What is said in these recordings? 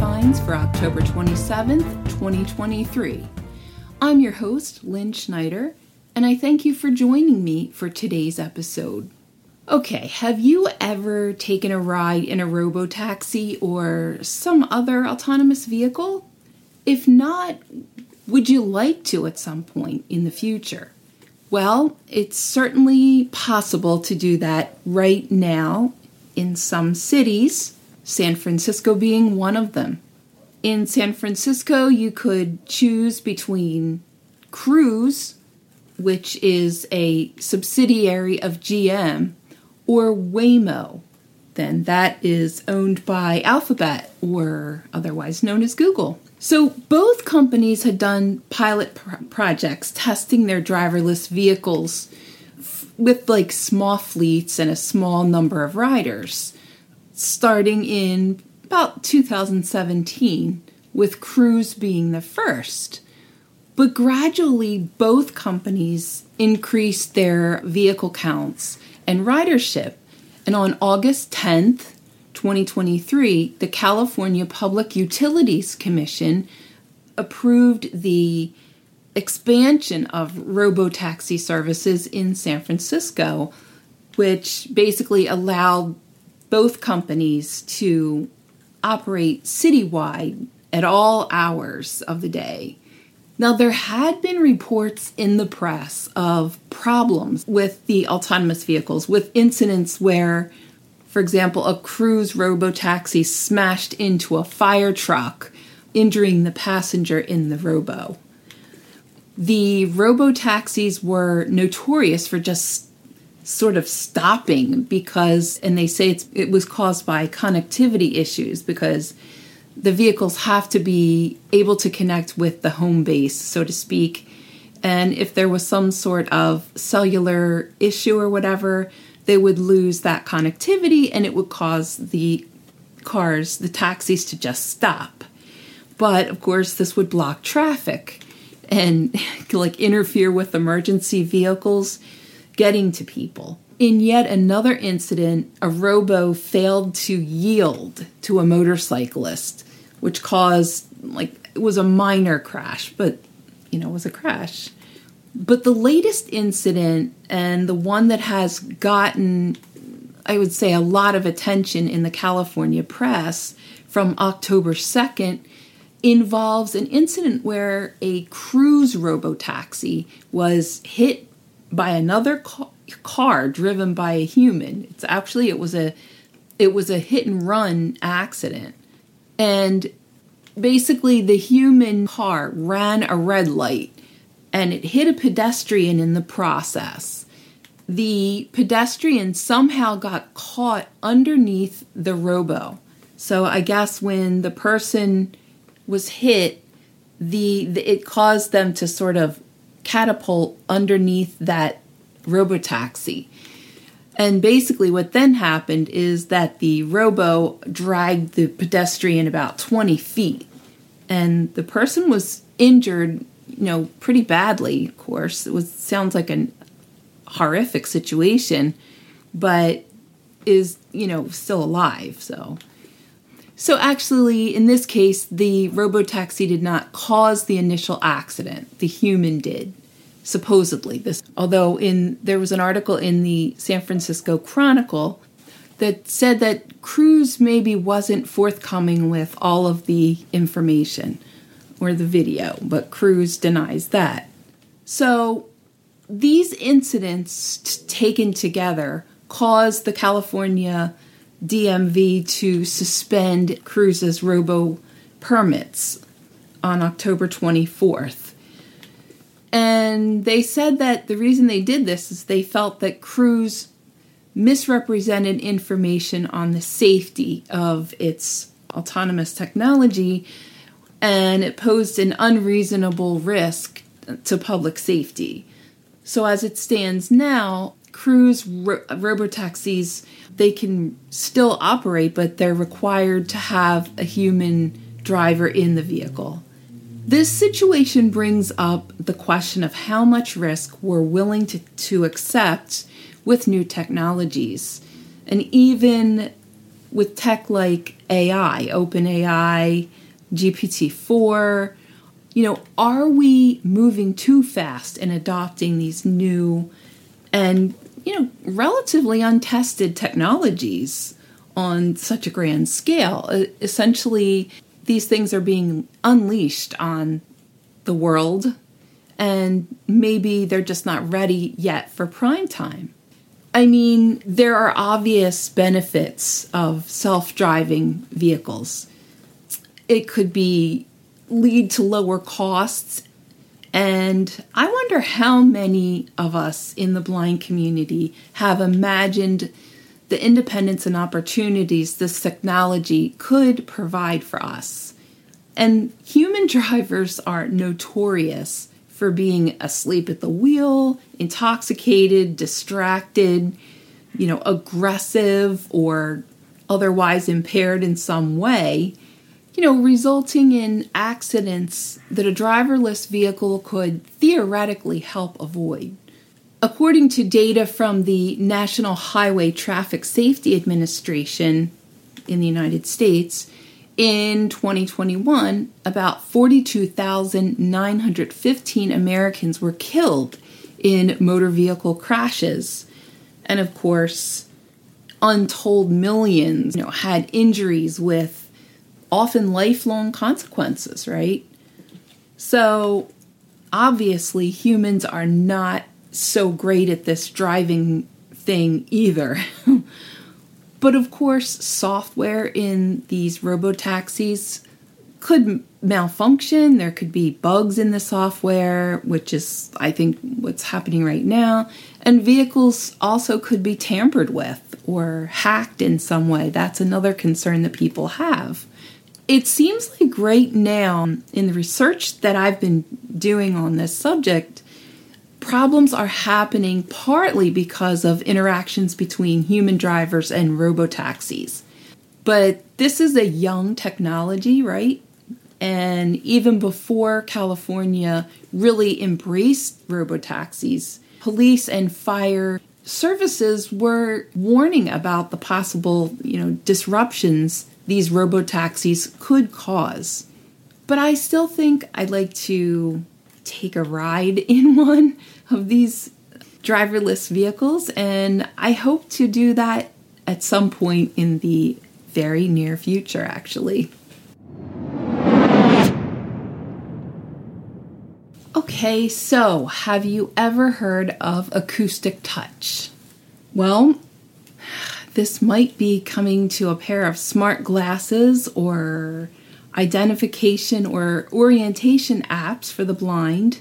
Finds for October 27th, 2023. I'm your host, Lynn Schneider, and I thank you for joining me for today's episode. Okay, have you ever taken a ride in a robo taxi or some other autonomous vehicle? If not, would you like to at some point in the future? Well, it's certainly possible to do that right now in some cities, San Francisco being one of them. In San Francisco, you could choose between Cruise, which is a subsidiary of GM, or Waymo. Then that is owned by Alphabet, or otherwise known as Google. So both companies had done pilot pr- projects testing their driverless vehicles f- with like small fleets and a small number of riders, starting in about 2017, with Cruise being the first. But gradually, both companies increased their vehicle counts and ridership. And on August 10th, 2023, the California Public Utilities Commission approved the expansion of robotaxi services in San Francisco, which basically allowed both companies to operate citywide at all hours of the day. Now, there had been reports in the press of problems with the autonomous vehicles, with incidents where for example, a cruise robotaxi smashed into a fire truck, injuring the passenger in the robo. The robotaxis were notorious for just sort of stopping because, and they say it was caused by connectivity issues because the vehicles have to be able to connect with the home base, so to speak. And if there was some sort of cellular issue or whatever, they would lose that connectivity and it would cause the cars, the taxis, to just stop. But of course, this would block traffic and like interfere with emergency vehicles getting to people. In yet another incident, a robo failed to yield to a motorcyclist, which caused like it was a minor crash, but you know, it was a crash. But the latest incident, and the one that has gotten, I would say, a lot of attention in the California press from October 2nd, involves an incident where a cruise robotaxi was hit by another ca- car driven by a human. It's actually it was a it was a hit and run accident. And basically the human car ran a red light and it hit a pedestrian in the process. The pedestrian somehow got caught underneath the robo. So I guess when the person was hit, the, the it caused them to sort of catapult underneath that robotaxi. And basically, what then happened is that the robo dragged the pedestrian about 20 feet, and the person was injured you know, pretty badly, of course. It was sounds like a horrific situation, but is, you know, still alive, so so actually in this case the robotaxi did not cause the initial accident. The human did supposedly this although in there was an article in the San Francisco Chronicle that said that Cruise maybe wasn't forthcoming with all of the information or the video, but Cruise denies that. So these incidents t- taken together caused the California DMV to suspend Cruise's robo permits on October 24th. And they said that the reason they did this is they felt that Cruise misrepresented information on the safety of its autonomous technology and it posed an unreasonable risk to public safety. So as it stands now, cruise ro- robotaxis they can still operate, but they're required to have a human driver in the vehicle. This situation brings up the question of how much risk we're willing to, to accept with new technologies. And even with tech like AI, OpenAI, GPT 4, you know, are we moving too fast in adopting these new and, you know, relatively untested technologies on such a grand scale? Essentially, these things are being unleashed on the world, and maybe they're just not ready yet for prime time. I mean, there are obvious benefits of self driving vehicles. It could be lead to lower costs. And I wonder how many of us in the blind community have imagined the independence and opportunities this technology could provide for us. And human drivers are notorious for being asleep at the wheel, intoxicated, distracted, you know, aggressive, or otherwise impaired in some way you know, resulting in accidents that a driverless vehicle could theoretically help avoid. According to data from the National Highway Traffic Safety Administration in the United States, in 2021, about 42,915 Americans were killed in motor vehicle crashes. And of course, untold millions you know, had injuries with often lifelong consequences, right? So, obviously, humans are not so great at this driving thing either. but of course, software in these robo taxis could malfunction. There could be bugs in the software, which is, I think, what's happening right now. And vehicles also could be tampered with or hacked in some way. That's another concern that people have. It seems like right now, in the research that I've been doing on this subject, problems are happening partly because of interactions between human drivers and robotaxis. But this is a young technology, right? And even before California really embraced robotaxis, police and fire services were warning about the possible, you know, disruptions these robo taxis could cause. But I still think I'd like to take a ride in one of these driverless vehicles, and I hope to do that at some point in the very near future, actually. Okay, so have you ever heard of acoustic touch? Well, this might be coming to a pair of smart glasses or identification or orientation apps for the blind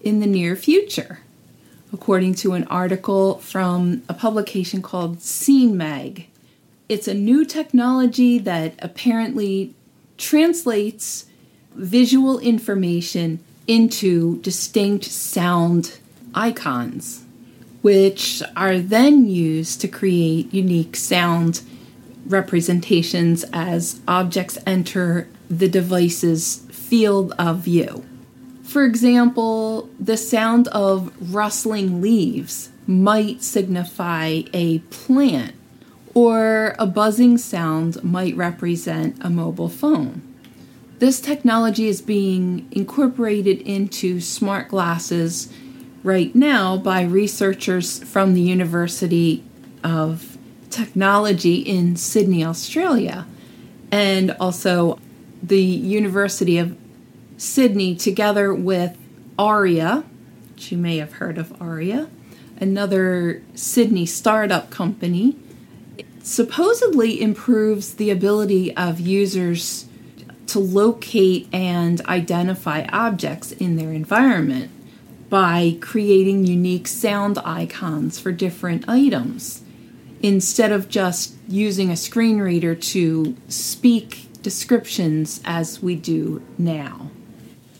in the near future, according to an article from a publication called Scene Mag. It's a new technology that apparently translates visual information into distinct sound icons which are then used to create unique sound representations as objects enter the device's field of view. For example, the sound of rustling leaves might signify a plant, or a buzzing sound might represent a mobile phone. This technology is being incorporated into smart glasses right now by researchers from the University of Technology in Sydney, Australia, and also the University of Sydney, together with ARIA, which you may have heard of ARIA, another Sydney startup company. Supposedly improves the ability of users to locate and identify objects in their environment by creating unique sound icons for different items instead of just using a screen reader to speak descriptions as we do now.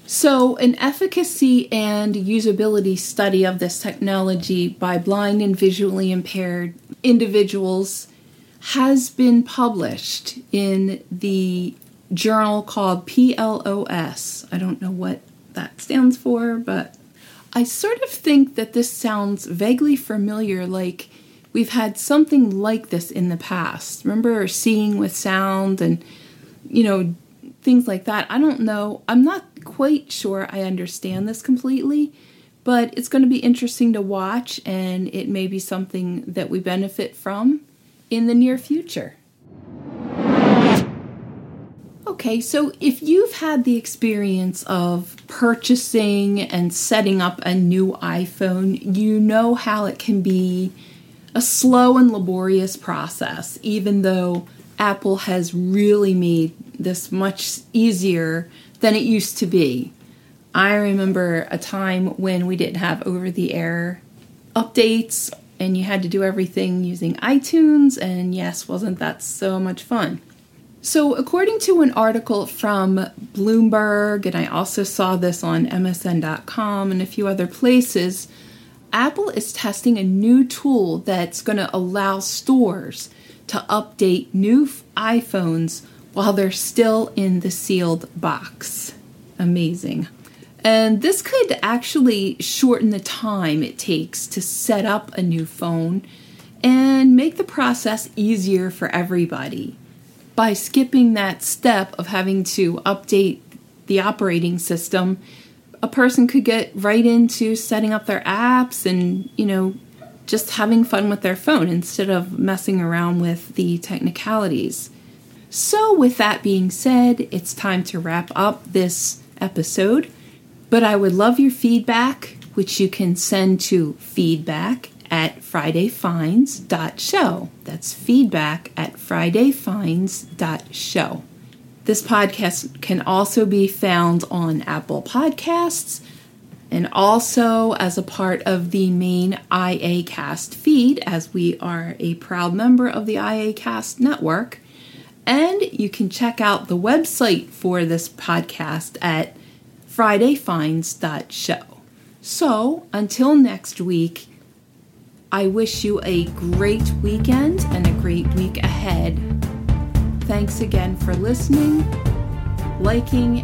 So, an efficacy and usability study of this technology by blind and visually impaired individuals has been published in the journal called PLOS. I don't know what that stands for, but I sort of think that this sounds vaguely familiar, like we've had something like this in the past. Remember seeing with sound and, you know, things like that. I don't know. I'm not quite sure I understand this completely, but it's going to be interesting to watch and it may be something that we benefit from in the near future. Okay, so if you've had the experience of purchasing and setting up a new iPhone, you know how it can be a slow and laborious process, even though Apple has really made this much easier than it used to be. I remember a time when we didn't have over the air updates and you had to do everything using iTunes, and yes, wasn't that so much fun? So, according to an article from Bloomberg, and I also saw this on MSN.com and a few other places, Apple is testing a new tool that's going to allow stores to update new iPhones while they're still in the sealed box. Amazing. And this could actually shorten the time it takes to set up a new phone and make the process easier for everybody by skipping that step of having to update the operating system, a person could get right into setting up their apps and, you know, just having fun with their phone instead of messing around with the technicalities. So, with that being said, it's time to wrap up this episode. But I would love your feedback, which you can send to feedback at fridayfinds.show. That's feedback at fridayfinds.show. This podcast can also be found on Apple Podcasts and also as a part of the main IACast feed, as we are a proud member of the IACast network. And you can check out the website for this podcast at fridayfinds.show. So until next week, I wish you a great weekend and a great week ahead. Thanks again for listening, liking,